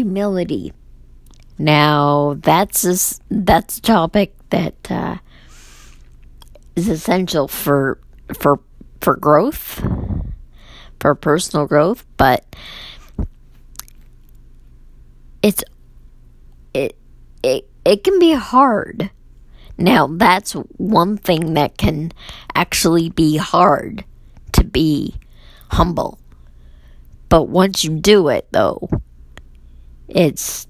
humility. Now, that's a, that's a topic that uh, is essential for for for growth, for personal growth, but it's it it it can be hard. Now, that's one thing that can actually be hard to be humble. But once you do it though, it's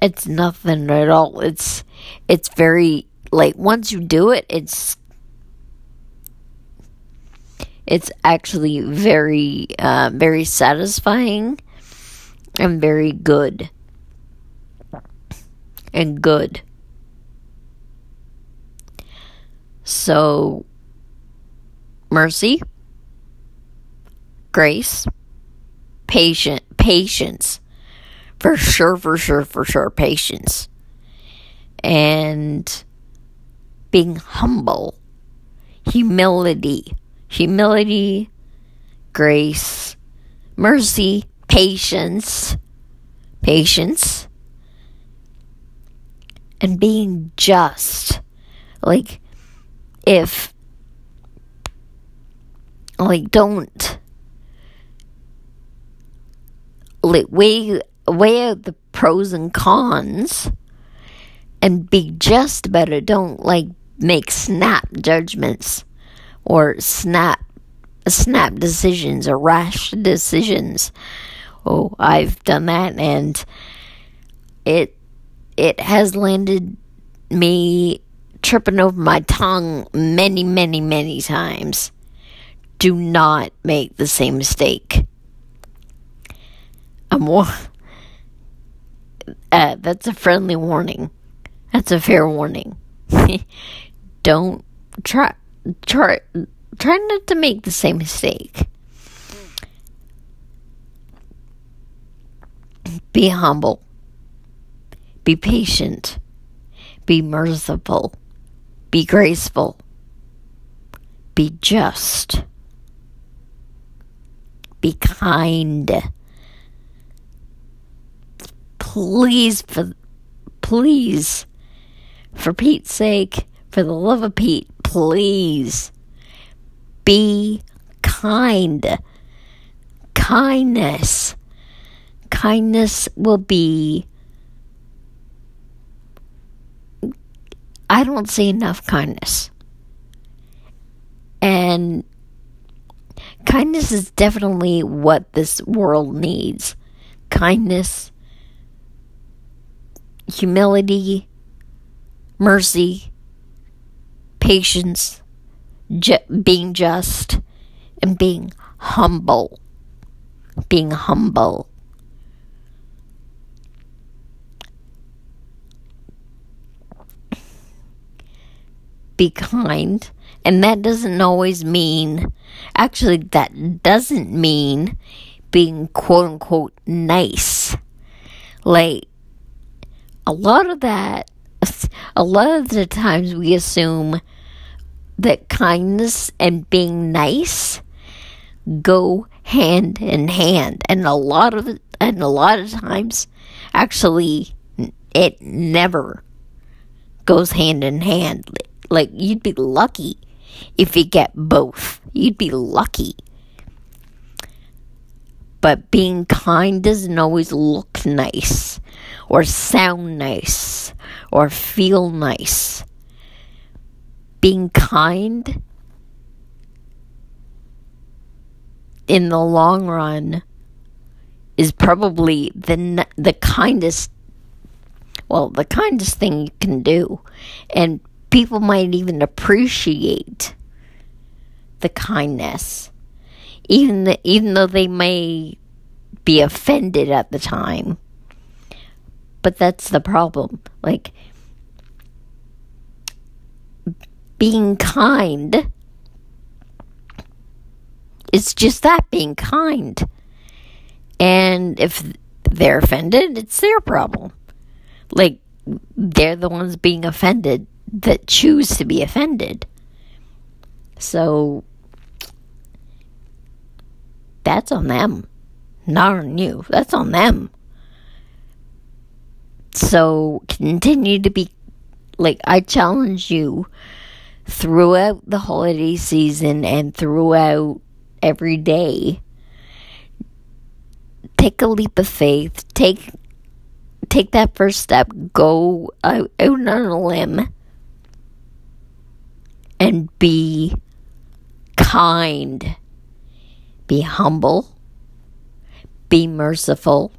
it's nothing at all. It's it's very like once you do it, it's it's actually very uh, very satisfying and very good and good. So mercy, grace, patient patience. For sure, for sure, for sure, patience. And being humble, humility, humility, grace, mercy, patience, patience, and being just. Like, if, like, don't, like, weigh weigh out the pros and cons and be just about it. Don't like make snap judgments or snap snap decisions or rash decisions. Oh, I've done that and it it has landed me tripping over my tongue many, many, many times. Do not make the same mistake. I'm uh, that's a friendly warning. That's a fair warning. Don't try try try not to make the same mistake. Be humble. Be patient. Be merciful. Be graceful. Be just. Be kind please, for please, for Pete's sake, for the love of Pete, please be kind. Kindness. Kindness will be. I don't see enough kindness. And kindness is definitely what this world needs. Kindness humility, mercy, patience, ju- being just, and being humble. Being humble. Be kind. And that doesn't always mean, actually, that doesn't mean being quote unquote nice. Like, a lot of that, a lot of the times we assume that kindness and being nice go hand in hand, and a lot of and a lot of times, actually, it never goes hand in hand. Like you'd be lucky if you get both. You'd be lucky. But being kind doesn't always look nice or sound nice or feel nice. Being kind in the long run is probably the the kindest well the kindest thing you can do and people might even appreciate the kindness even the, even though they may be offended at the time but that's the problem. Like, being kind it's just that being kind. And if they're offended, it's their problem. Like, they're the ones being offended that choose to be offended. So, that's on them, not on you. That's on them. So continue to be like I challenge you throughout the holiday season and throughout every day. Take a leap of faith. Take take that first step. Go out, out on a limb and be kind. Be humble. Be merciful.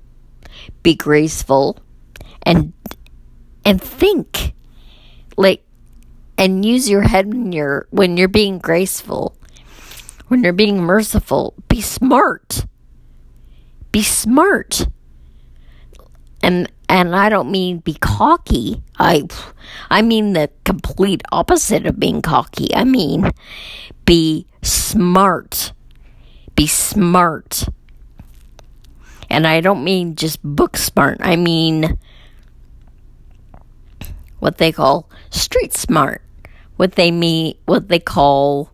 Be graceful and and think like and use your head when you're when you're being graceful when you're being merciful be smart be smart and and I don't mean be cocky I I mean the complete opposite of being cocky I mean be smart be smart. And I don't mean just book smart. I mean what they call street smart, what they mean, what they call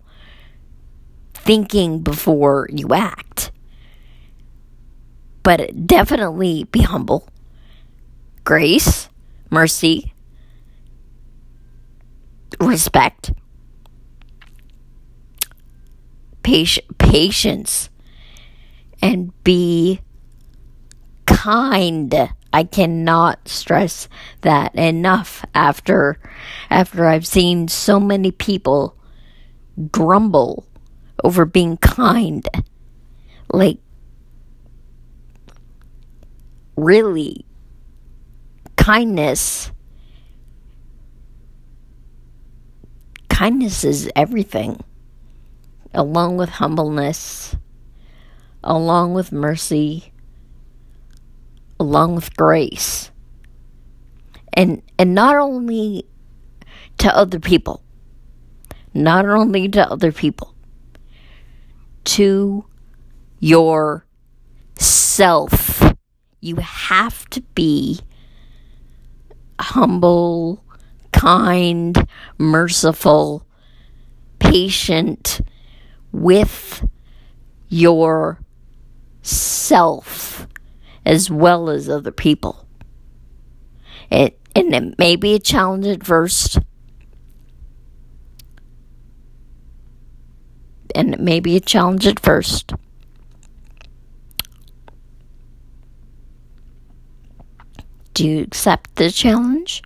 thinking before you act. But definitely be humble, grace, mercy, respect, patience, and be kind I cannot stress that enough after after I've seen so many people grumble over being kind. Like really kindness kindness is everything along with humbleness along with mercy along with grace. And and not only to other people, not only to other people, to your self. You have to be humble, kind, merciful, patient with your self as well as other people. It, and it may be a challenge at first. And it may be a challenge at first. Do you accept the challenge?